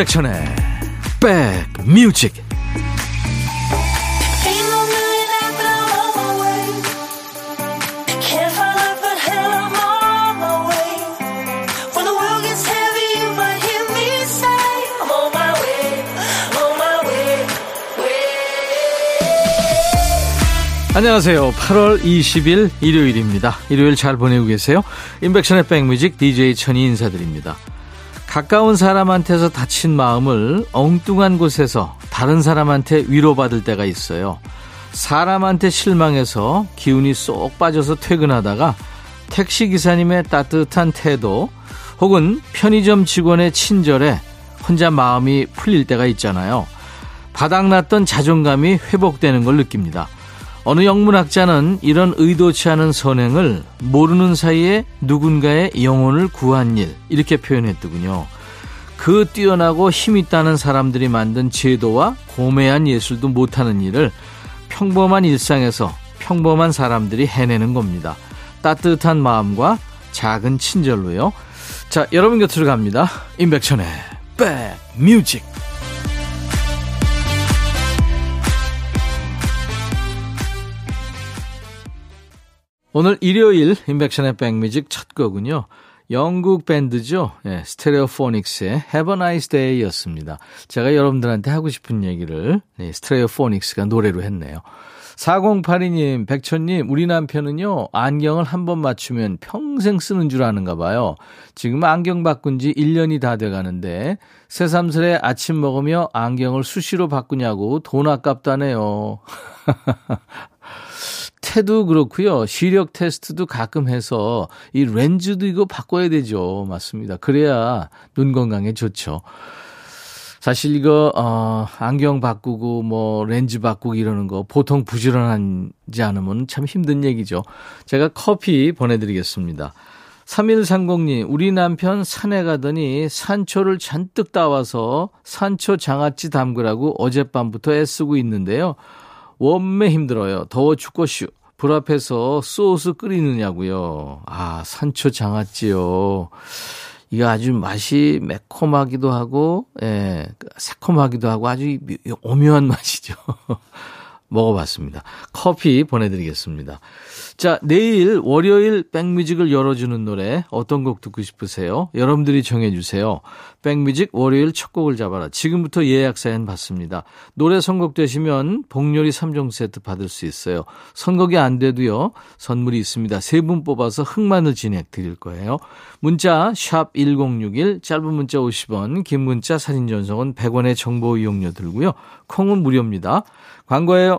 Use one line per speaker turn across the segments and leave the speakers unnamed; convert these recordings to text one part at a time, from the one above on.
임백천의 백뮤직 안녕하세요. 8월 20일 일요일입니다. 일요일 잘 보내고 계세요? 임백천의 백뮤직 DJ 천이 인사드립니다. 가까운 사람한테서 다친 마음을 엉뚱한 곳에서 다른 사람한테 위로받을 때가 있어요. 사람한테 실망해서 기운이 쏙 빠져서 퇴근하다가 택시기사님의 따뜻한 태도 혹은 편의점 직원의 친절에 혼자 마음이 풀릴 때가 있잖아요. 바닥났던 자존감이 회복되는 걸 느낍니다. 어느 영문학자는 이런 의도치 않은 선행을 모르는 사이에 누군가의 영혼을 구한 일 이렇게 표현했더군요. 그 뛰어나고 힘 있다는 사람들이 만든 제도와 고매한 예술도 못하는 일을 평범한 일상에서 평범한 사람들이 해내는 겁니다. 따뜻한 마음과 작은 친절로요. 자, 여러분 곁으로 갑니다. 임백천의 백뮤직 오늘 일요일 인백션의 백뮤직 첫 곡은요. 영국 밴드죠. 예, 스테레오포닉스의 Have a Nice Day 였습니다. 제가 여러분들한테 하고 싶은 얘기를 네, 스테레오포닉스가 노래로 했네요. 4082님, 백천님, 우리 남편은요, 안경을 한 번 맞추면 평생 쓰는 줄 아는가 봐요. 지금 안경 바꾼 지 1년이 다 돼 가는데, 새삼스레 아침 먹으며 안경을 수시로 바꾸냐고 돈 아깝다네요. 테도 그렇고요. 시력 테스트도 가끔 해서 이 렌즈도 이거 바꿔야 되죠. 맞습니다. 그래야 눈 건강에 좋죠. 사실 이거 어 안경 바꾸고 뭐 렌즈 바꾸고 이러는 거 보통 부지런하지 않으면 참 힘든 얘기죠. 제가 커피 보내 드리겠습니다. 3130님, 우리 남편 산에 가더니 산초를 잔뜩 따와서 산초 장아찌 담그라고 어젯밤부터 애쓰고 있는데요. 원매 힘들어요. 더워 죽겠슈. 불 앞에서 소스 끓이느냐고요. 아, 산초 장아찌요. 이거 아주 맛이 매콤하기도 하고, 예, 새콤하기도 하고 아주 오묘한 맛이죠. 먹어봤습니다. 커피 보내드리겠습니다. 자, 내일 월요일 백뮤직을 열어주는 노래 어떤 곡 듣고 싶으세요? 여러분들이 정해주세요. 백뮤직 월요일 첫 곡을 잡아라. 지금부터 예약 사연 받습니다. 노래 선곡되시면 복요리 3종 세트 받을 수 있어요. 선곡이 안 돼도요. 선물이 있습니다. 세 분 뽑아서 흑마늘 진액 드릴 거예요. 문자 샵 1061, 짧은 문자 50원, 긴 문자 사진 전송은 100원의 정보 이용료 들고요. 콩은 무료입니다. 광고예요.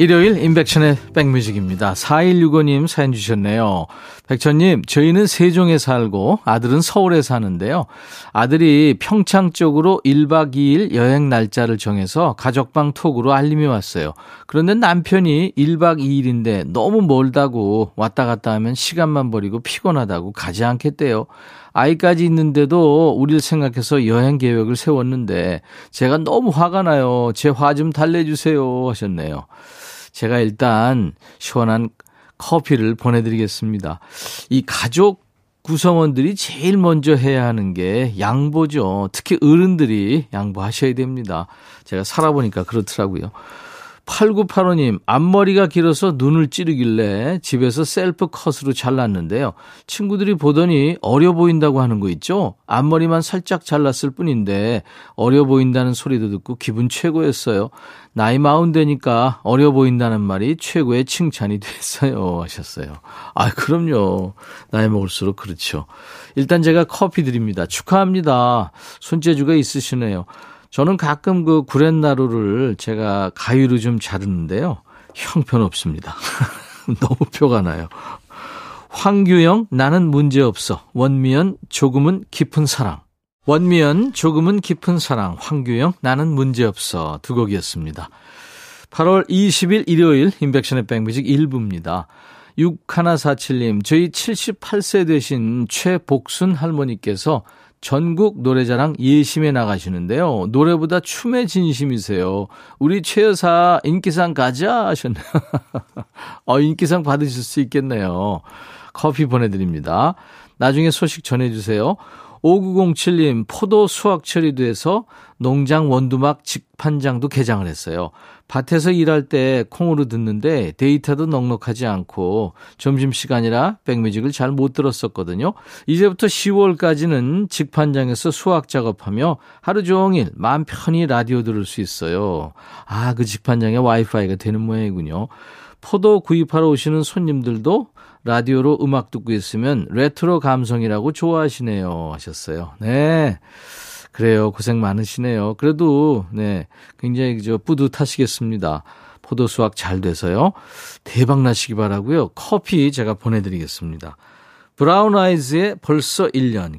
일요일 인백션의 백뮤직입니다. 4165님 사연 주셨네요. 백천님, 저희는 세종에 살고 아들은 서울에 사는데요. 아들이 평창 쪽으로 1박 2일 여행 날짜를 정해서 가족방 톡으로 알림이 왔어요. 그런데 남편이 1박 2일인데 너무 멀다고 왔다 갔다 하면 시간만 버리고 피곤하다고 가지 않겠대요. 아이까지 있는데도 우리를 생각해서 여행 계획을 세웠는데 제가 너무 화가 나요. 제 화 좀 달래주세요 하셨네요. 제가 일단 시원한 커피를 보내드리겠습니다. 이 가족 구성원들이 제일 먼저 해야 하는 게 양보죠. 특히 어른들이 양보하셔야 됩니다. 제가 살아보니까 그렇더라고요. 8985님, 앞머리가 길어서 눈을 찌르길래 집에서 셀프 컷으로 잘랐는데요. 친구들이 보더니 어려 보인다고 하는 거 있죠? 앞머리만 살짝 잘랐을 뿐인데 어려 보인다는 소리도 듣고 기분 최고였어요. 나이 마흔 되니까 어려 보인다는 말이 최고의 칭찬이 됐어요. 하셨어요. 아, 그럼요. 나이 먹을수록 그렇죠. 일단 제가 커피 드립니다. 축하합니다. 손재주가 있으시네요. 저는 가끔 그 구렛나루를 제가 가위로 좀 자르는데요. 형편없습니다. 너무 표가 나요. 황규영, 나는 문제없어. 원미연, 조금은 깊은 사랑. 원미연, 조금은 깊은 사랑. 황규영, 나는 문제없어. 두 곡이었습니다. 8월 20일 일요일, 인백션의 백뮤직 1부입니다. 6147님, 저희 78세 되신 최복순 할머니께서 전국 노래자랑 예심에 나가시는데요. 노래보다 춤에 진심이세요. 우리 최 여사 인기상 가자 하셨네요. 어, 인기상 받으실 수 있겠네요. 커피 보내드립니다. 나중에 소식 전해주세요. 5907님, 포도 수확철이 돼서 농장 원두막 직판장도 개장을 했어요. 밭에서 일할 때 콩으로 듣는데 데이터도 넉넉하지 않고 점심시간이라 백뮤직을 잘 못 들었었거든요. 이제부터 10월까지는 직판장에서 수확 작업하며 하루 종일 마음 편히 라디오 들을 수 있어요. 아, 그 직판장에 와이파이가 되는 모양이군요. 포도 구입하러 오시는 손님들도 라디오로 음악 듣고 있으면 레트로 감성이라고 좋아하시네요. 하셨어요. 네. 그래요. 고생 많으시네요. 그래도, 네. 굉장히 저 뿌듯하시겠습니다. 포도 수확 잘 돼서요. 대박 나시기 바라고요. 커피 제가 보내드리겠습니다. 브라운 아이즈의 벌써 1년.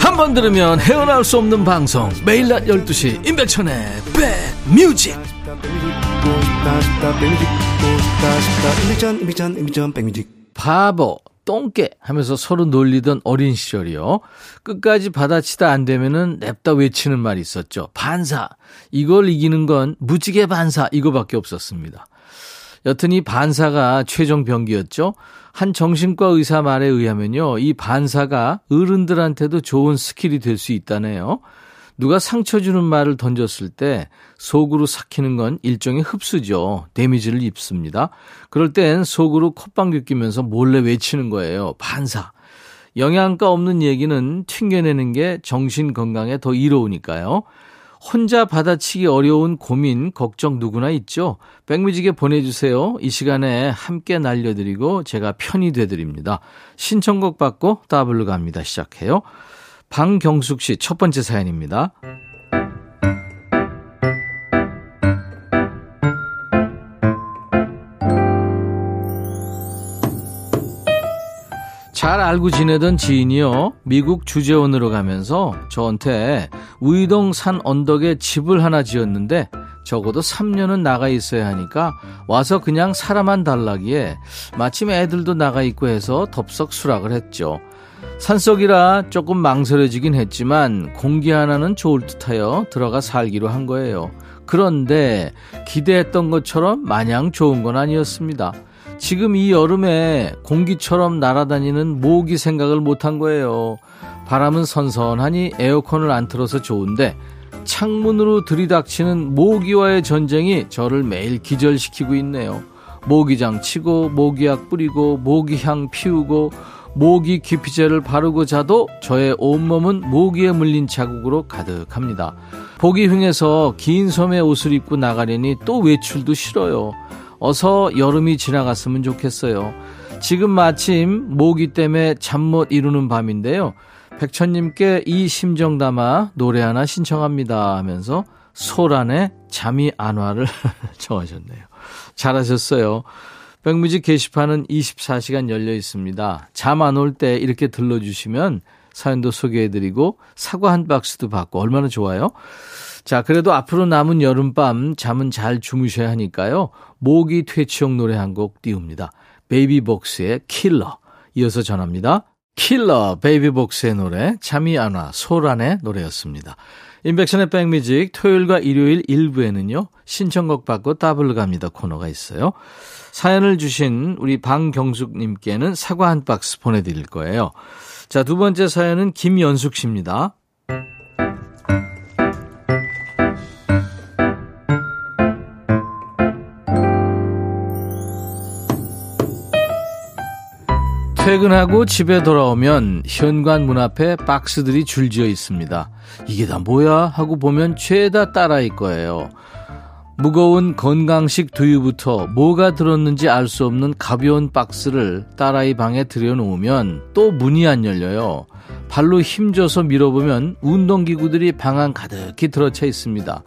한 번 들으면 헤어나올 수 없는 방송 매일 낮 12시 임백천의 백뮤직 바보 똥개 하면서 서로 놀리던 어린 시절이요. 끝까지 받아치다 안 되면은 냅다 외치는 말이 있었죠. 반사. 이걸 이기는 건 무지개 반사 이거밖에 없었습니다. 여튼 이 반사가 최종 병기였죠. 한 정신과 의사 말에 의하면요. 이 반사가 어른들한테도 좋은 skill이 될 수 있다네요. 누가 상처 주는 말을 던졌을 때 속으로 삭히는 건 일종의 흡수죠. damage를 입습니다. 그럴 땐 속으로 콧방귀 끼면서 몰래 외치는 거예요. 반사. 영양가 없는 얘기는 튕겨내는 게 정신 건강에 더 이로우니까요. 혼자 받아치기 어려운 고민, 걱정 누구나 있죠. 백뮤직에 보내주세요. 이 시간에 함께 날려드리고 제가 편히 돼드립니다. 신청곡 받고 따블로 갑니다. 시작해요. 방경숙 씨 첫 번째 사연입니다. 알고 지내던 지인이요. 미국 주재원으로 가면서 저한테 우이동 산 언덕에 집을 하나 지었는데 적어도 3년은 나가 있어야 하니까 와서 그냥 사람만 달라기에 마침 애들도 나가 있고 해서 덥석 수락을 했죠. 산속이라 조금 망설여지긴 했지만 공기 하나는 좋을 듯하여 들어가 살기로 한 거예요. 그런데 기대했던 것처럼 마냥 좋은 건 아니었습니다. 지금 이 여름에 공기처럼 날아다니는 모기 생각을 못한 거예요. 바람은 선선하니 에어컨을 안 틀어서 좋은데 창문으로 들이닥치는 모기와의 전쟁이 저를 매일 기절시키고 있네요. 모기장 치고 모기약 뿌리고 모기향 피우고 모기 기피제를 바르고 자도 저의 온몸은 모기에 물린 자국으로 가득합니다. 보기 흉해서 긴 소매 옷을 입고 나가려니 또 외출도 싫어요. 어서 여름이 지나갔으면 좋겠어요. 지금 마침 모기 때문에 잠 못 이루는 밤인데요. 백천님께 이 심정 담아 노래 하나 신청합니다 하면서 소란에 잠이 안 와를 청하셨네요. 잘하셨어요. 백뮤직 게시판은 24시간 열려 있습니다. 잠 안 올 때 이렇게 들러주시면 사연도 소개해드리고 사과 한 박스도 받고 얼마나 좋아요? 자, 그래도 앞으로 남은 여름밤 잠은 잘 주무셔야 하니까요. 모기 퇴치용 노래 한 곡 띄웁니다. 베이비복스의 킬러. 이어서 전합니다. 킬러, 베이비복스의 노래, 잠이 안 와, 소란의 노래였습니다. 임백천의 백뮤직 토요일과 일요일 일부에는요 신청곡 받고 따블로 갑니다 코너가 있어요. 사연을 주신 우리 방경숙님께는 사과 한 박스 보내드릴 거예요. 자, 두 번째 사연은 김연숙 씨입니다. 퇴근하고 집에 돌아오면 현관 문 앞에 박스들이 줄지어 있습니다. 이게 다 뭐야? 하고 보면 죄다 딸아이 거예요. 무거운 건강식 두유부터 뭐가 들었는지 알 수 없는 가벼운 박스를 딸아이 방에 들여놓으면 또 문이 안 열려요. 발로 힘줘서 밀어보면 운동기구들이 방 안 가득히 들어차 있습니다.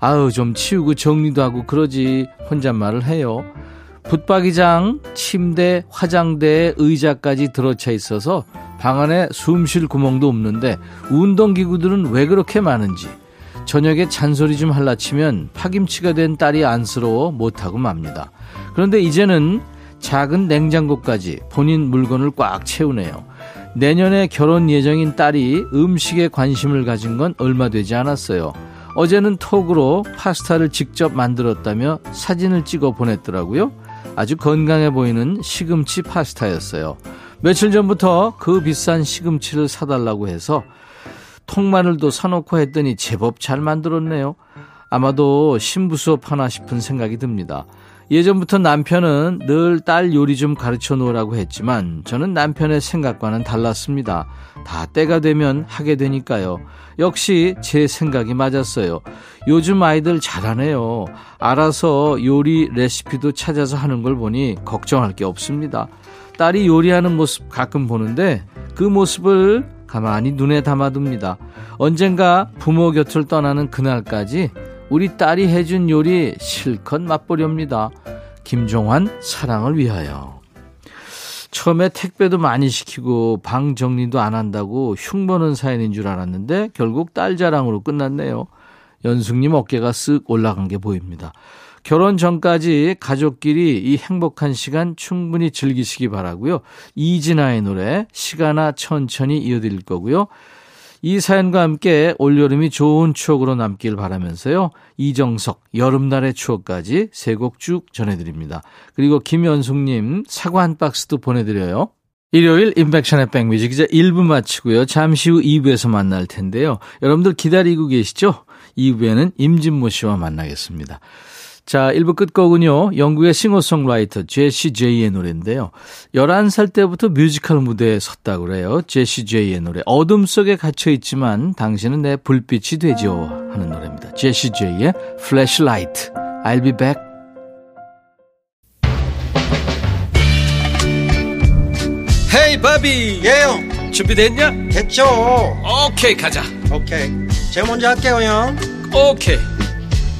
아우, 좀 치우고 정리도 하고 그러지. 혼잣말을 해요. 붙박이장, 침대, 화장대, 의자까지 들어차 있어서 방 안에 숨 쉴 구멍도 없는데 운동기구들은 왜 그렇게 많은지 저녁에 잔소리 좀 할라치면 파김치가 된 딸이 안쓰러워 못하고 맙니다. 그런데 이제는 작은 냉장고까지 본인 물건을 꽉 채우네요. 내년에 결혼 예정인 딸이 음식에 관심을 가진 건 얼마 되지 않았어요. 어제는 톡으로 파스타를 직접 만들었다며 사진을 찍어 보냈더라고요. 아주 건강해 보이는 시금치 파스타였어요. 며칠 전부터 그 비싼 시금치를 사달라고 해서 통마늘도 사놓고 했더니 제법 잘 만들었네요. 아마도 신부 수업 하나 싶은 생각이 듭니다. 예전부터 남편은 늘 딸 요리 좀 가르쳐 놓으라고 했지만 저는 남편의 생각과는 달랐습니다. 다 때가 되면 하게 되니까요. 역시 제 생각이 맞았어요. 요즘 아이들 잘하네요. 알아서 요리 레시피도 찾아서 하는 걸 보니 걱정할 게 없습니다. 딸이 요리하는 모습 가끔 보는데 그 모습을 가만히 눈에 담아둡니다. 언젠가 부모 곁을 떠나는 그날까지 우리 딸이 해준 요리 실컷 맛보렵니다. 김종환 사랑을 위하여. 처음에 택배도 많이 시키고 방 정리도 안 한다고 흉보는 사연인 줄 알았는데 결국 딸 자랑으로 끝났네요. 연숙님 어깨가 쓱 올라간 게 보입니다. 결혼 전까지 가족끼리 이 행복한 시간 충분히 즐기시기 바라고요. 이진아의 노래 시간아 천천히 이어드릴 거고요. 이 사연과 함께 올여름이 좋은 추억으로 남길 바라면서요. 이정석 여름날의 추억까지 세 곡 쭉 전해드립니다. 그리고 김연숙님 사과 한 박스도 보내드려요. 일요일 인백션의 백뮤직 이제 1부 마치고요. 잠시 후 2부에서 만날 텐데요. 여러분들 기다리고 계시죠? 2부에는 임진모 씨와 만나겠습니다. 자, 1부 끝곡은요, 영국의 싱어송라이터 제시 제이의 노래인데요. 11살 때부터 뮤지컬 무대에 섰다고 그래요. 제시 제이의 노래. 어둠 속에 갇혀 있지만 당신은 내 불빛이 되죠. 하는 노래입니다. 제시 제이의 Flashlight. I'll be back.
헤이 바비
예영
준비됐냐?
됐죠
오케이 가자
오케이 제가 먼저 할게요 형
오케이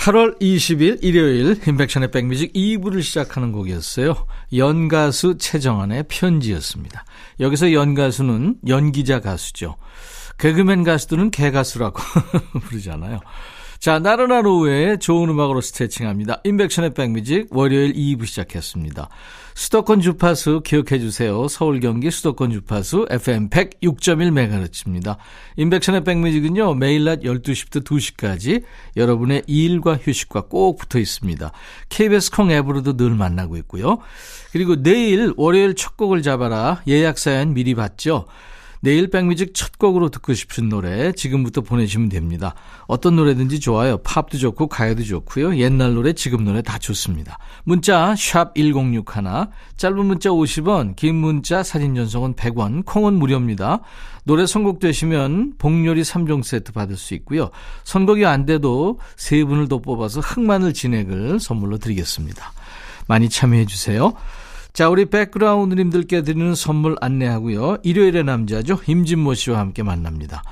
8월 20일 일요일 인백션의 백뮤직 2부를 시작하는 곡이었어요. 연가수 최정환의 편지였습니다. 여기서 연가수는 연기자 가수죠. 개그맨 가수들은 개가수라고 부르잖아요. 자, 나른한 오후에 좋은 음악으로 스트레칭합니다. 인백션의 백뮤직 월요일 2부 시작했습니다. 수도권 주파수 기억해 주세요. 서울 경기 수도권 주파수 FM 106.1MHz입니다. 인백션의 백뮤직은요. 매일 낮 12시부터 2시까지 여러분의 일과 휴식과 꼭 붙어 있습니다. KBS 콩 앱으로도 늘 만나고 있고요. 그리고 내일 월요일 첫 곡을 잡아라 예약 사연 미리 받죠. 내일 백뮤직 첫 곡으로 듣고 싶은 노래 지금부터 보내시면 됩니다. 어떤 노래든지 좋아요. 팝도 좋고 가요도 좋고요. 옛날 노래, 지금 노래 다 좋습니다. 문자 1061, 짧은 문자 50원, 긴 문자 사진 전송은 100원, 콩은 무료입니다. 노래 선곡되시면 복요리 3종 세트 받을 수 있고요. 선곡이 안 돼도 세 분을 더 뽑아서 흑마늘 진액을 선물로 드리겠습니다. 많이 참여해 주세요. 자, 우리 백그라운드님들께 드리는 선물 안내하고요. 일요일의 남자죠. 임진모 씨와 함께 만납니다.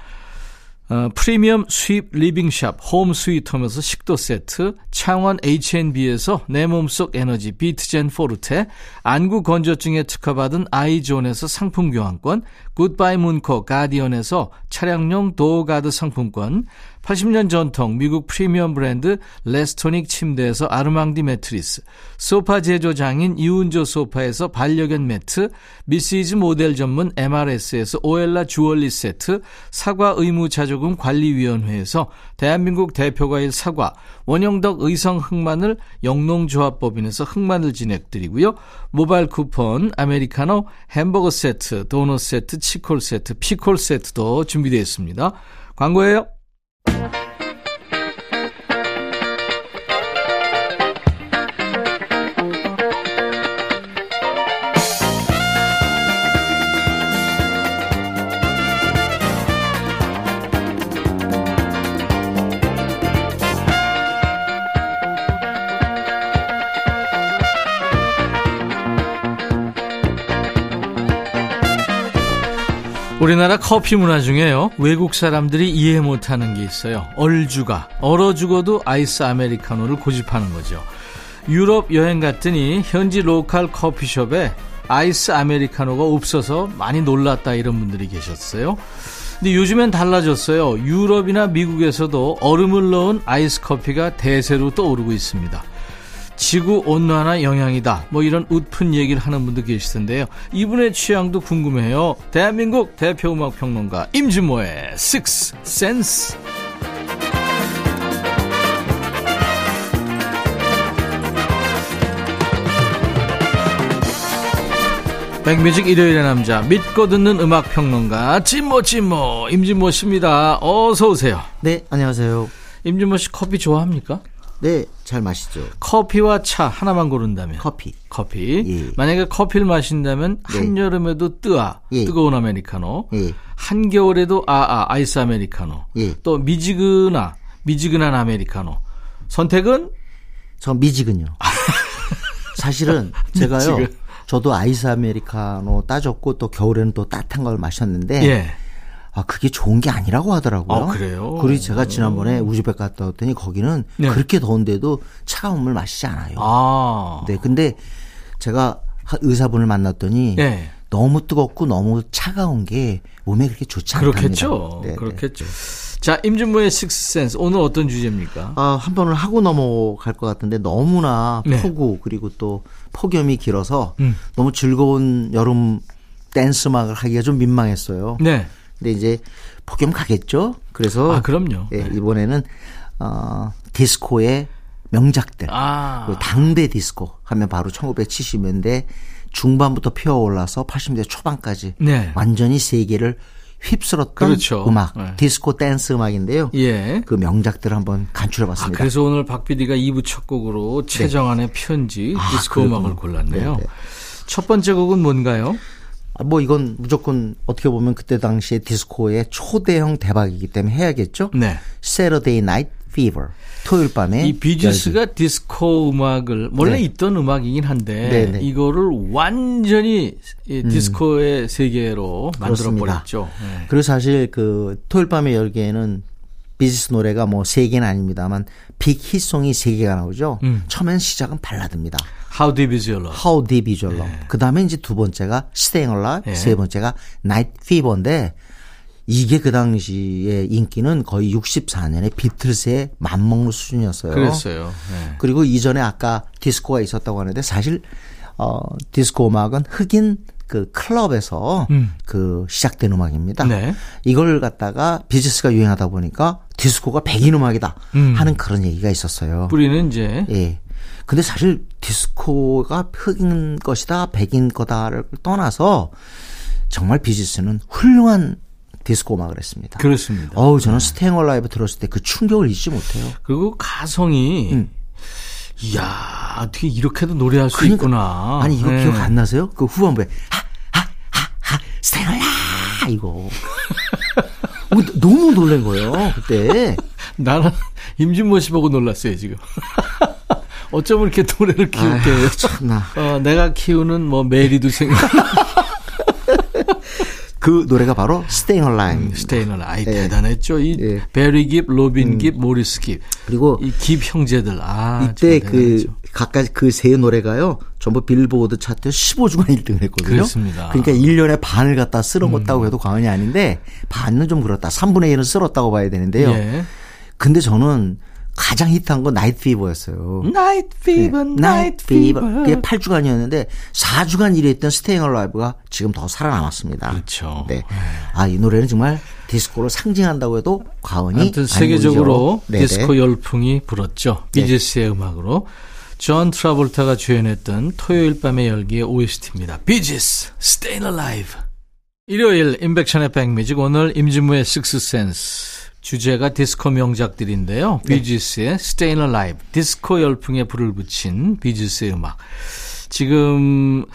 어, 프리미엄 수입 리빙샵 홈 스위트홈에서 식도 세트, 창원 H&B에서 내 몸속 에너지 비트젠 포르테, 안구 건조증에 특허받은 아이존에서 상품 교환권, 굿바이 문콕 가디언에서 차량용 도어가드 상품권, 80년 전통 미국 프리미엄 브랜드 레스토닉 침대에서 아르망디 매트리스, 소파 제조장인 이운조 소파에서 반려견 매트, 미시즈 모델 전문 MRS에서 오엘라 주얼리 세트, 사과 의무 자조금 관리위원회에서 대한민국 대표과일 사과, 원형덕 의성 흑마늘 영농조합법인에서 흑마늘 진행드리고요. 모바일 쿠폰, 아메리카노, 햄버거 세트, 도넛 세트, 치콜 세트, 피콜 세트도 준비되어 있습니다. 광고예요. Thank you. 우리나라 커피 문화 중에요. 외국 사람들이 이해 못하는 게 있어요. 얼죽아. 얼어 죽어도 아이스 아메리카노를 고집하는 거죠. 유럽 여행 갔더니 현지 local 커피숍에 아이스 아메리카노가 없어서 많이 놀랐다 이런 분들이 계셨어요. 근데 요즘엔 달라졌어요. 유럽이나 미국에서도 얼음을 넣은 아이스 커피가 대세로 떠오르고 있습니다. 지구 온난화 영향이다. 뭐 이런 웃픈 얘기를 하는 분도 계시던데요. 이분의 취향도 궁금해요. 대한민국 대표 음악 평론가 임진모의 Six Sense. 백뮤직 일요일의 남자 믿고 듣는 음악 평론가 찐모 찐모 임진모 씨입니다. 어서 오세요.
네, 안녕하세요.
임진모 씨 커피 좋아합니까?
네, 잘 마시죠.
커피와 차 하나만 고른다면
커피.
커피.
예.
만약에 커피를 마신다면
네.
한여름에도 뜨아
예.
뜨거운 아메리카노.
예.
한겨울에도 아아 아이스 아메리카노.
예.
또 미지근아 미지근한 아메리카노. 선택은
저 미지근요. 사실은 제가요.
미지근.
저도 아이스 아메리카노 따졌고 또 겨울에는 또 따뜻한 걸 마셨는데
예.
아 그게 좋은 게 아니라고 하더라고요.
아, 그래요?
그리고 제가 지난번에 우즈벡 갔다 왔더니 거기는
네.
그렇게 더운데도 차가운 물 마시지 않아요.
아.
네, 근데 제가 하- 의사분을 만났더니
예.
너무 뜨겁고 너무 차가운 게 몸에 그렇게 좋지 않답니다.
그렇겠죠.
네, 네.
그렇겠죠. 자, 임준모의 식스센스 오늘 어떤 주제입니까?
아, 한 번을 하고 넘어갈 것 같은데 너무나
네.
폭우 그리고 또 폭염이 길어서
음.
너무 즐거운 여름 댄스 음악을 하기가 좀 민망했어요.
네.
근데 이제 폭염 가겠죠. 그래서
아, 그럼요.
예,
네.
이번에는 어, 디스코의 명작들.
아.
그 당대 디스코 하면 바로 1970년대 중반부터 피어올라서 80년대 초반까지
네.
완전히 세계를 휩쓸었던
그렇죠.
음악,
네.
디스코 댄스 음악인데요.
예.
그 명작들을 한번
아,
간추려봤습니다.
그래서 오늘 박 PD가 2부 첫 곡으로 최정한의 편지
아,
디스코
그렇군요.
음악을 골랐네요.
네, 네.
첫 번째 곡은 뭔가요?
아, 뭐 이건 무조건 어떻게 보면 그때 당시에 디스코의 초대형 대박이기 때문에 해야겠죠.
네.
Saturday Night Fever. 토요일 밤에
이 비지스가 디스코 음악을 원래
네.
있던 음악이긴 한데
네, 네.
이거를 완전히 이 디스코의 세계로 만들어. 버렸죠. 네.
그리고 사실 그 토요일 밤의 열기에는 비지스 노래가 뭐 세 개는 아닙니다만 big hit song이 세 개가 나오죠.
음.
처음엔 시작은 발라드입니다.
How Deep Is Your Love.
How Deep Is Your Love. 그 다음에 이제 두 번째가 Staying Alive.
네.
세 번째가 Night Fever인데 이게 그 당시에 인기는 거의 64년에 비틀스의 맞먹는 수준이었어요.
그랬어요. 네.
그리고 이전에 아까 디스코가 있었다고 하는데 사실 어 디스코 음악은 흑인 그 클럽에서
음.
그 시작된 음악입니다.
네.
이걸 갖다가 비지스가 유행하다 보니까 디스코가 백인 음악이다
음.
하는 그런 얘기가 있었어요.
뿌리는 이제
예. 근데 사실 디스코가 흑인 것이다, 백인 거다를 떠나서 정말 비지스는 훌륭한 디스코 음악을 했습니다.
그렇습니다.
어우, 저는 Staying Alive 들었을 때 그 충격을 잊지 못해요.
그리고 가성이
음.
이야 어떻게 이렇게도 노래할 수
그러니까,
있구나.
아니, 이거
네.
기억 안 나세요? 그 후반부에, 하, 하, 하, 하, 스테잉 얼라! 이거. 어, 너무 놀란 거예요, 그때.
나는 임진모 씨 보고 놀랐어요 지금. 어쩜 이렇게 노래를 키울게.
아유, 참나.
어, 내가 키우는 뭐 메리도 생각.
그 노래가 바로 얼라이브.
스테이는 아이
예.
대단했죠. 이
예.
베리 깁, 로빈 깁, 모리스 깁.
그리고
이 깁 형제들. 아,
이때 그. 각각 그 세 노래가요. 전부 빌보드 차트 15주간 1등을 했거든요.
그렇습니다. 음.
그러니까 1년에 반을 갖다 쓸어먹었다고 해도 과언이 아닌데 반은 좀 그렇다. 3분의 1은 쓸었다고 봐야 되는데요.
예.
근데 저는 가장 히트한 건 Night Fever였어요.
Night Fever, Night Fever.
그게 8주간이었는데 4주간 1위 했던 Staying Alive가 지금 더 살아남았습니다.
그렇죠.
네. 아, 이 노래는 정말 디스코를 상징한다고 해도 과언이
아무튼. 세계적으로. 디스코 열풍이 불었죠.
네.
비지스의 음악으로. 존 트라볼타가 주연했던 토요일 밤의 열기의 OST입니다. 비지스, Stayin' Alive. 일요일 임백천의 백뮤직 오늘 임진모의 식스센스 주제가 디스코 명작들인데요.
네.
비지스의 Stayin' Alive 디스코 열풍에 불을 붙인 비지스의 음악. 지금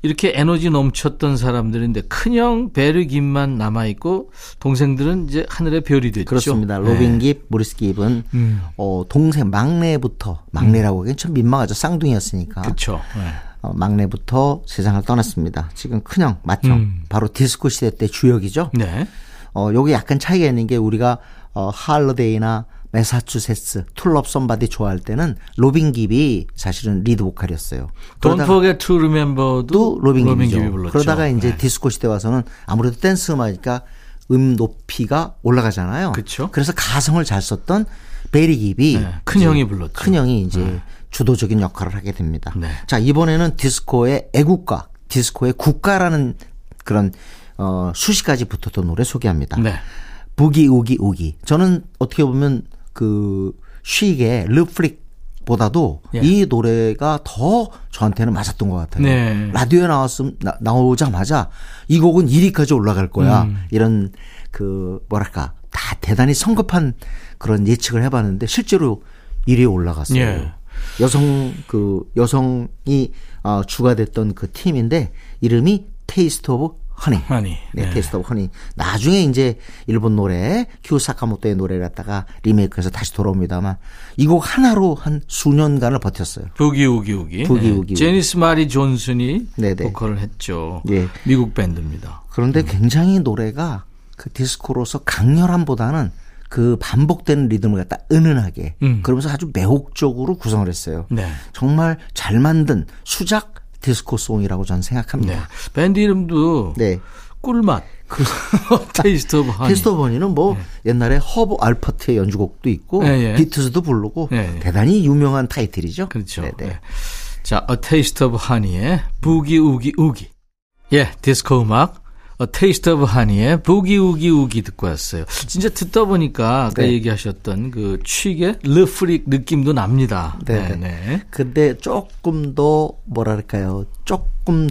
이렇게 에너지 넘쳤던 사람들인데 큰형 베리 깁만 남아 있고 동생들은 이제 하늘의 별이 됐죠.
그렇습니다.
네.
로빈 깁, 모리스 깁은
음.
어, 동생 막내부터 막내라고 하기엔 참 민망하죠. 쌍둥이였으니까.
그렇죠. 네.
어, 막내부터 세상을 떠났습니다. 지금 큰형, 맏형,
음.
바로 디스코 시대 때 주역이죠.
네.
어, 요게 약간 차이가 있는 게 우리가 어, Holiday나 Massachusetts, To Love Somebody 좋아할 때는 로빈 깁이 사실은 리드 보컬이었어요.
Don't Forget to Remember도
또 로빈. 깁이
불렀죠.
그러다가 이제
네.
디스코 시대 와서는 아무래도 댄스 음악이니까 음 높이가 올라가잖아요.
그쵸.
그래서 가성을 잘 썼던 베리 깁이
네, 큰 형이 불렀죠.
큰 형이 이제 주도적인 역할을 하게 됩니다.
네.
자 이번에는 디스코의 애국가, 디스코의 국가라는 그런 어, 수식까지 붙었던 노래 소개합니다.
네.
Boogie Oogie Oogie. 저는 어떻게 보면 그 Chic의 Le Freak 보다도
예.
이 노래가 더 저한테는 맞았던 것 같아요.
네.
라디오에 나왔음 나, 나오자마자 이 곡은 1위까지 올라갈 거야.
음.
이런 그 뭐랄까 다 대단히 성급한 그런 예측을 해봤는데 실제로 1위에 올라갔어요.
예.
여성 그 여성이 어, 주가 됐던 그 팀인데 이름이 Taste of
Honey. Honey.
네,
네.
Taste of Honey. 나중에 이제 일본 노래 큐 사카모토의 노래를 갖다가 리메이크해서 다시 돌아옵니다만 이 곡 하나로 한 수년간을 버텼어요.
부기 우기 우기.
부기
네.
우기.
제니스 마리 존슨이
네네.
보컬을 했죠.
예.
미국 밴드입니다.
그런데 굉장히 노래가 그 디스코로서 강렬함보다는 그 반복되는 리듬을 갖다 은은하게
음.
그러면서 아주 매혹적으로 구성을 했어요.
네.
정말 잘 만든 수작 디스코 송이라고 저는 생각합니다.
네. 밴드 이름도
네.
꿀맛. Taste
of Honey. Taste of Honey는 뭐 옛날에 허브 알퍼트의 연주곡도 있고
예, 예.
비틀스도 부르고
예, 예.
대단히 유명한 타이틀이죠.
그렇죠.
네, 네.
네. 자, A Taste of Honey의 Boogie Oogie Oogie. 예, 디스코 음악. Taste of Honey의 Boogie Oogie Oogie 듣고 왔어요. 진짜 듣다 보니까 아까
네.
얘기하셨던 그 Chic의 Le Freak 느낌도 납니다.
네,
네, 네.
근데 조금 더 뭐랄까요? 조금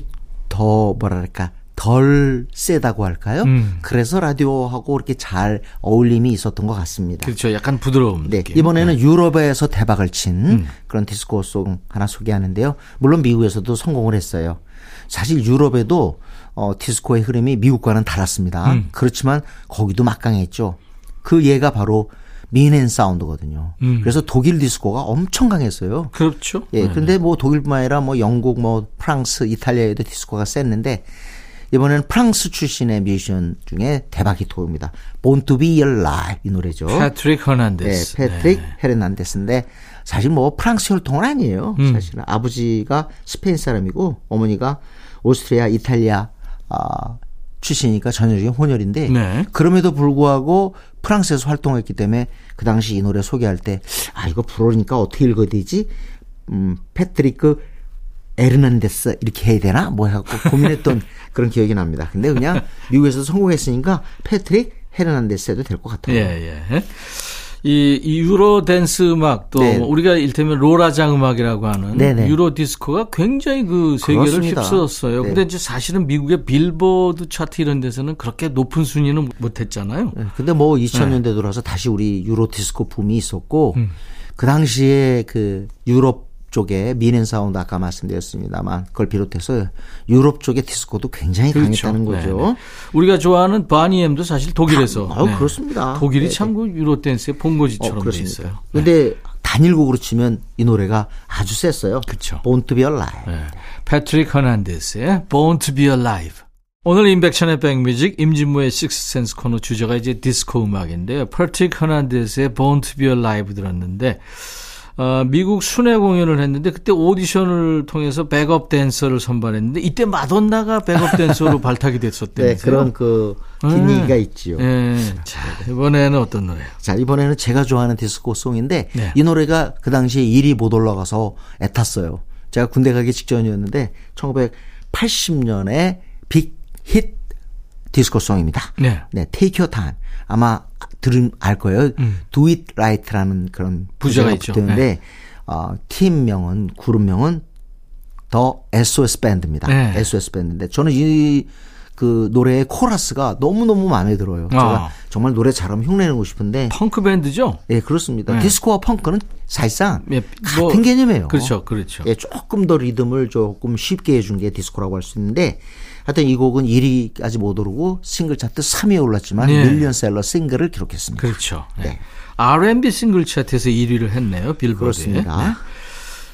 더 뭐랄까? 덜 세다고 할까요?
음.
그래서 라디오하고 이렇게 잘 어울림이 있었던 것 같습니다.
그렇죠. 약간 부드러움
네,
느낌.
이번에는 유럽에서 대박을 친
음.
그런 디스코송 하나 소개하는데요. 물론 미국에서도 성공을 했어요. 사실 유럽에도 어, 디스코의 흐름이 미국과는 달랐습니다.
음.
그렇지만 거기도 막강했죠. 그 예가 바로 미넨 사운드거든요.
음.
그래서 독일 디스코가 엄청 강했어요.
그렇죠.
예,
네.
근데 뭐 독일뿐만 아니라 뭐 영국, 뭐 프랑스, 이탈리아에도 디스코가 셌는데 이번에는 프랑스 출신의 뮤지션 중에 대박 히트곡입니다. Born to be alive 이 노래죠.
패트릭
네,
허난데스.
패트릭 헤르난데스인데 사실 뭐 프랑스 혈통은 아니에요.
음.
사실은 아버지가 스페인 사람이고 어머니가 오스트리아, 이탈리아 아, 출신이니까 전형적인 혼혈인데
네.
그럼에도 불구하고 프랑스에서 활동했기 때문에 그 당시 이 노래 소개할 때 아 이거 불어니까 어떻게 읽어야 되지? 음, 패트리크 에르난데스 이렇게 해야 되나? 뭐 해갖고 고민했던 그런 기억이 납니다. 근데 그냥 미국에서 성공했으니까 패트릭 헤르난데스 해도 될 것 같아요.
예, 예. 이, 이 유로 댄스 음악 또
네.
우리가 일테면 로라장 음악이라고 하는
네네.
유로 디스코가 굉장히 그 세계를. 휩쓸었어요.
네.
근데 이제 사실은 미국의 빌보드 차트 이런 데서는 그렇게 높은 순위는 못 했잖아요.
네, 근데 뭐 2000년대 들어서 다시 우리 유로 디스코 붐이 있었고
음.
그 당시에 그 유럽 쪽에 뮌헨 사운드 아까 말씀드렸습니다만 그걸 비롯해서 유럽 쪽의 디스코도 굉장히 강했다는 거죠.
그렇죠. 네네. 우리가 좋아하는 보니엠도 사실 독일에서.
아유,
네.
그렇습니다.
독일이
네,
참그 유로 댄스의 본거지처럼 돼
그렇습니다.
있어요.
근데 단일곡으로 치면 이 노래가 아주 셌어요.
그쵸.
Born to be alive.
네. 패트릭 허난데스의 Born to be Alive. 오늘 임백천의 백뮤직 임진모의 식스센스 코너 주제가 이제 디스코 음악인데요. 패트릭 허난데스의 Born to be Alive 들었는데 어, 미국 순회 공연을 했는데 그때 오디션을 통해서 백업 댄서를 선발했는데 이때 마돈나가 백업 댄서로 발탁이 됐었대요.
네, 그런 그 뒷얘기가 있지요.
예. 자, 이번에는 어떤 노래요?
자, 이번에는 제가 좋아하는 디스코 송인데
네.
이 노래가 그 당시에 1위 못 올라가서 애탔어요. 제가 군대 가기 직전이었는데 1980년에 빅 히트 디스코 송입니다.
네.
네, Take Your Time. 아마 들으면 알 거예요. Do It Right라는 그런
음. 부제가.
붙는데
네.
어, 팀명은 그룹명은 더 SOS 밴드입니다.
네.
SOS 밴드인데 저는 이 그 노래의 코러스가 너무너무 마음에 들어요.
아.
제가 정말 노래 잘하면 흉내내고 싶은데
펑크 밴드죠?
예, 그렇습니다.
네.
디스코와 펑크는 사실상
예,
같은
뭐-
개념이에요.
그렇죠, 그렇죠.
예, 조금 더 리듬을 조금 쉽게 해준 게 디스코라고 할 수 있는데 하여튼 이 곡은 1위까지 못 오르고 싱글 차트 3위에 올랐지만
네.
밀리언셀러 싱글을 기록했습니다.
그렇죠. 네.
네.
R&B 싱글 차트에서 1위를 했네요. 빌보드에.
그렇습니다.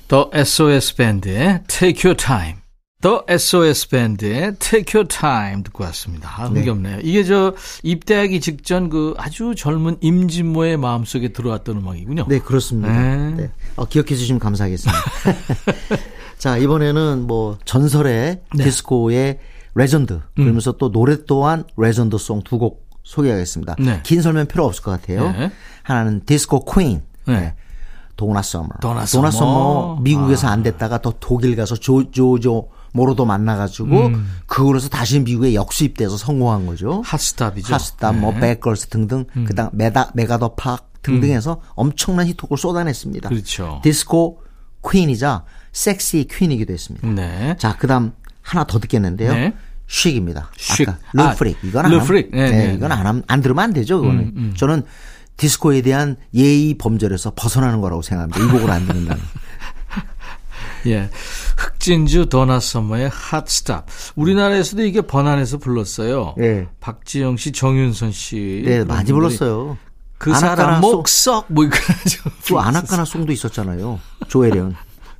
더 SOS 밴드의 Take Your Time. 더 SOS 밴드의 Take Your Time 듣고 왔습니다. 아, 흥겹네요. 이게 저 입대하기 직전 그 아주 젊은 임진모의 마음속에 들어왔던 음악이군요.
네, 그렇습니다.
네.
네. 어, 기억해 주시면 감사하겠습니다. 자, 이번에는 뭐 전설의
네.
디스코의 레전드 그러면서 또 노래 또한 레전드송 두 곡 소개하겠습니다.
네.
긴 설명 필요 없을 것 같아요.
네.
하나는 디스코 퀸.
네.
도나 서머.
도나
서머
서머.
미국에서
아.
안 됐다가 또 독일 가서 조 조르조 모로더 만나가지고
음.
그걸로서 다시 미국에 역수입돼서 성공한 거죠.
핫스탑이죠.
핫스타, 뭐
네. 음.
Bad Girls 등등, 그다음 메다 MacArthur Park 등등해서 엄청난 히트곡을 쏟아냈습니다.
그렇죠.
디스코 퀸이자 섹시 퀸이기도 했습니다.
네.
자, 그다음 하나 더 듣겠는데요.
네.
Chic입니다.
Chic.
아까
아,
Le Freak 이건 안 Le Freak.
네,
네,
네,
이건
네.
안, 안 들으면 안 되죠. 그거는 저는 디스코에 대한 예의 범절에서 벗어나는 거라고 생각합니다. 이 곡을 안 듣는다는.
예. 흑진주 도나 서머의 Hot Stuff. 우리나라에서도 이게 번안해서 불렀어요.
예.
박지영 씨, 정윤선 씨.
네, 많이 불렀어요.
그 사람
송-
목석 뭐 이거죠.
또 아나까나 송도 있었잖아요. 조혜련.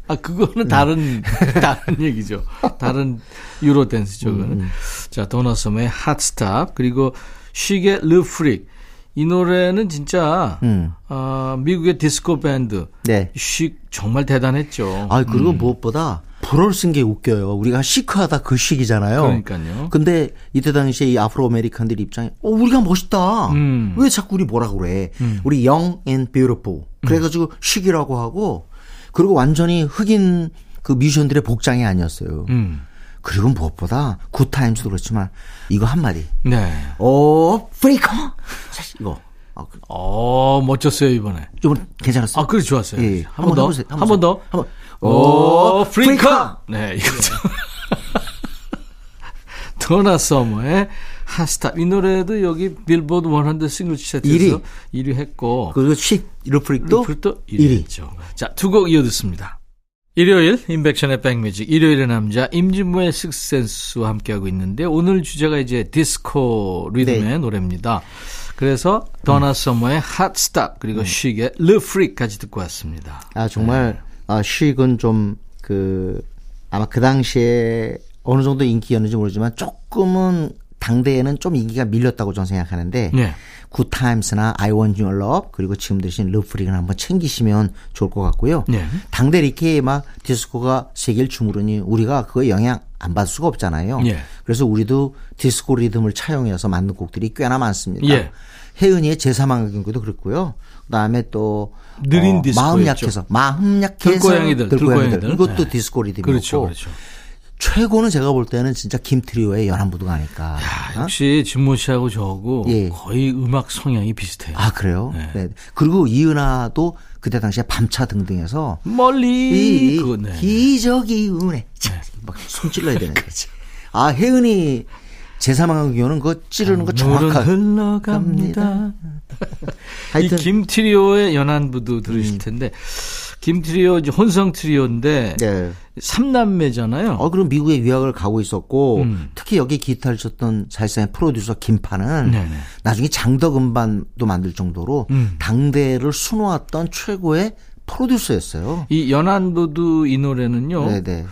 아 그거는 다른 다른 얘기죠. 다른 유로 댄스죠. 그거는. 자 도나 서머의 Hot Stuff 그리고 Chic의 Le Freak 이 노래는 진짜
음.
아, 미국의 디스코 밴드
네.
쉬 정말 대단했죠.
아, 그리고
음.
무엇보다 불어를 쓴 게 웃겨요. 우리가 시크하다 그 chic이잖아요.
그러니까요.
근데 이때 당시에 이 Afro American들 입장에 어 우리가 멋있다.
음.
왜 자꾸 우리 뭐라 그래? 우리 young and beautiful. 그래가지고 식이라고 하고 그리고 완전히 흑인 그 뮤지션들의 복장이 아니었어요.
음.
그리고 무엇보다 Good Times도 그렇지만 이거 한마디.
네.
오 freak out. 사실 이거 아, 그-
어 멋졌어요 이번에.
좀 괜찮았어요.
아 그래 좋았어요.
예, 예.
한번 더. 한 번 더.
한 번.
오,
오,
freak
out! Freak out!
네, 이거죠. 도나 서머의 Hot Stuff. 이 노래도 여기 빌보드 100 싱글 차트에서 1위 했고.
그리고 식 루프릭도
루프도 1위
1위.
했죠. 자, 두 곡 이어 듣습니다. 일요일 인백션의 백뮤직 일요일의 남자 임진모의 식스센스와 함께하고 있는데 오늘 주제가 이제 디스코 리듬의
네.
노래입니다. 그래서 도나 서머의 Hot Stuff 그리고 쉭의 Le Freak까지 듣고 왔습니다.
아 정말 아 쉭은 좀 그 아마 그 당시에 어느 정도 인기였는지 모르지만 조금은 당대에는 좀 인기가 밀렸다고 저는 생각하는데
네.
굿타임스나 Your Love 그리고 지금 드신 르프릭은 한번 챙기시면 좋을 것 같고요.
네.
당대 이렇게 막 디스코가 세계를 주무르니 우리가 그거 영향 안 받을 수가 없잖아요.
예.
그래서 우리도 디스코 리듬을 차용해서 만든 곡들이 꽤나 많습니다.
예.
혜은이의 제3의 경우도 그렇고요. 그다음에 또
느린
어. 마음 약해서 마음 약해서
들고양이들, 들고양이들.
이것도
네.
디스코 리듬이었고
그렇죠, 그렇죠.
최고는 제가 볼 때는 진짜 김트리오의 연안부두가 아닐까. 어?
역시 진모 씨하고 저하고
예.
거의 음악 성향이 비슷해요.
아 그래요?
네.
네. 그리고 이은하도 그때 당시에 밤차 등등해서
멀리
이
그거 네.
기적이 운에 막손 찔러야 되는 거지. 아 혜은이 제3항 경우는 그거 찌르는 거 정확하게
흘러갑니다. 이
하여튼 음.
김트리오의 연안부도 들으실 텐데 김트리오 혼성 트리오인데
네.
삼남매잖아요.
어 그럼 미국에 유학을 가고 있었고
음.
특히 여기 기타를 쳤던 사실상의 프로듀서 김파는
네네.
나중에 장덕 음반도 만들 정도로
음.
당대를 수놓았던 최고의 프로듀서였어요.
이 연안부두 이 노래는요.
네네.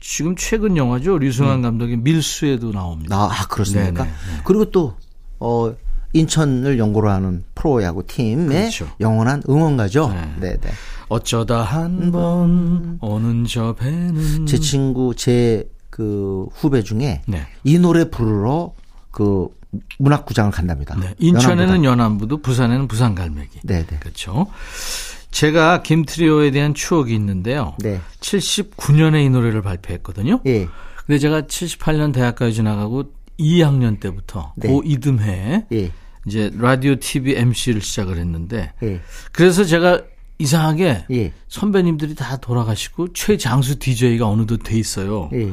지금 최근 영화죠. 류승환 감독의 밀수에도 나옵니다.
아, 아, 그렇습니까?
네네, 네.
그리고 또, 어, 인천을 연고로 하는 프로야구 팀의
그렇죠.
영원한 응원가죠.
네.
네, 네.
어쩌다 한 번 오는 저 배는
제 친구 제 그 후배 중에
네.
이 노래 부르러 그 문학구장을 간답니다.
네. 인천에는. 연안부도 부산에는 부산 갈매기.
네, 네.
그렇죠. 제가 김트리오에 대한 추억이 있는데요.
네.
79년에 이 노래를 발표했거든요.
예.
근데 제가 78년 대학까지 지나가고 2학년 때부터
네.
고 이듬해
예.
이제 라디오 TV MC를 시작을 했는데
예.
그래서 제가 이상하게
예.
선배님들이 다 돌아가시고 최장수 DJ가 어느덧 돼 있어요.
예.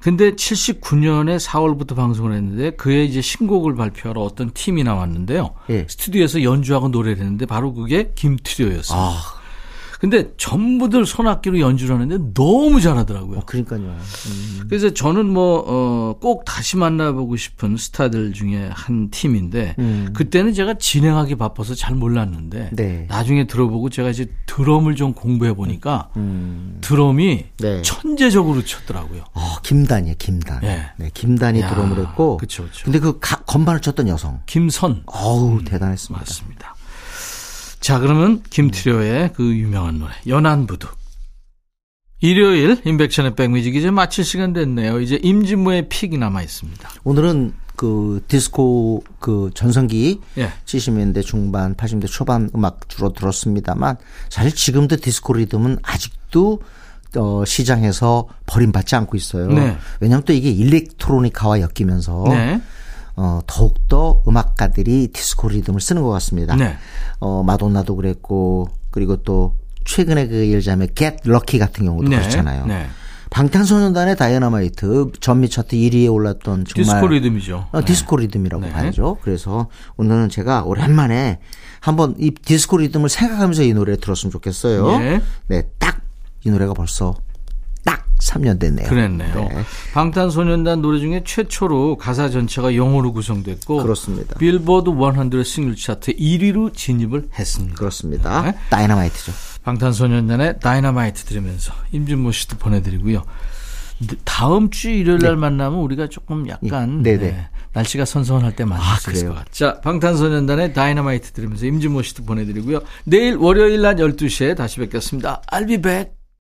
근데 79년에 4월부터 방송을 했는데 그의 이제 신곡을 발표하러 어떤 팀이 나왔는데요.
예.
스튜디오에서 연주하고 노래를 했는데 바로 그게 김트리오였습니다.
아,
근데 전부들 손악기로 연주를 하는데 너무 잘하더라고요.
그러니까요. 음.
그래서 저는 뭐, 어, 꼭 다시 만나보고 싶은 스타들 중에 한 팀인데,
음.
그때는 제가 진행하기 바빠서 잘 몰랐는데,
네.
나중에 들어보고 제가 이제 드럼을 좀 공부해 보니까,
음.
드럼이
네.
천재적으로 쳤더라고요.
어, 김단이에요, 김단.
예.
네, 김단이
야,
드럼을 했고.
그쵸, 그쵸.
근데 그 가- 건반을 쳤던 여성.
김선.
어우, 대단했습니다.
맞습니다. 자, 그러면 김트리오의 그 유명한 노래, 연안부두. 일요일, 인백션의 백뮤직 이제 마칠 시간 됐네요. 이제 임진모의 픽이 남아 있습니다.
오늘은 그 디스코 그 전성기
예.
70년대 중반, 80년대 초반 음악 주로 들었습니다만 사실 지금도 디스코 리듬은 아직도 어, 시장에서 버림받지 않고 있어요.
네.
왜냐하면 또 이게 electronica와 엮이면서
네.
어, 더욱더 음악가들이 디스코 리듬을 쓰는 것 같습니다.
네.
어, 마돈나도 그랬고 그리고 또 최근에 그 예를 들자면 Get Lucky 같은 경우도
네.
그렇잖아요.
네.
방탄소년단의 다이너마이트 전미 차트 1위에 올랐던 정말
디스코 리듬이죠.
어, 디스코 리듬이라고
네.
봐야죠. 그래서 오늘은 제가 오랜만에 한번 이 디스코 리듬을 생각하면서 이 노래 들었으면 좋겠어요.
예.
네, 딱 이 노래가 벌써 딱 3년 됐네요.
그랬네요.
네,
방탄소년단 노래 중에 최초로 가사 전체가 영어로 구성됐고
그렇습니다.
빌보드 100 싱글 차트 1위로 진입을 했습니다.
그렇습니다.
네.
다이너마이트죠.
방탄소년단의 다이너마이트 들으면서 임진모 씨도 보내드리고요. 다음 주 일요일 날 만나면 우리가 조금 약간
네, 네.
네, 날씨가 선선할 때 만날
아,
수 있을
그래요?
것 같아요. 자, 방탄소년단의 다이너마이트 들으면서 임진모 씨도 보내드리고요. 내일 월요일 낮 12시에 다시 뵙겠습니다. I'll be back.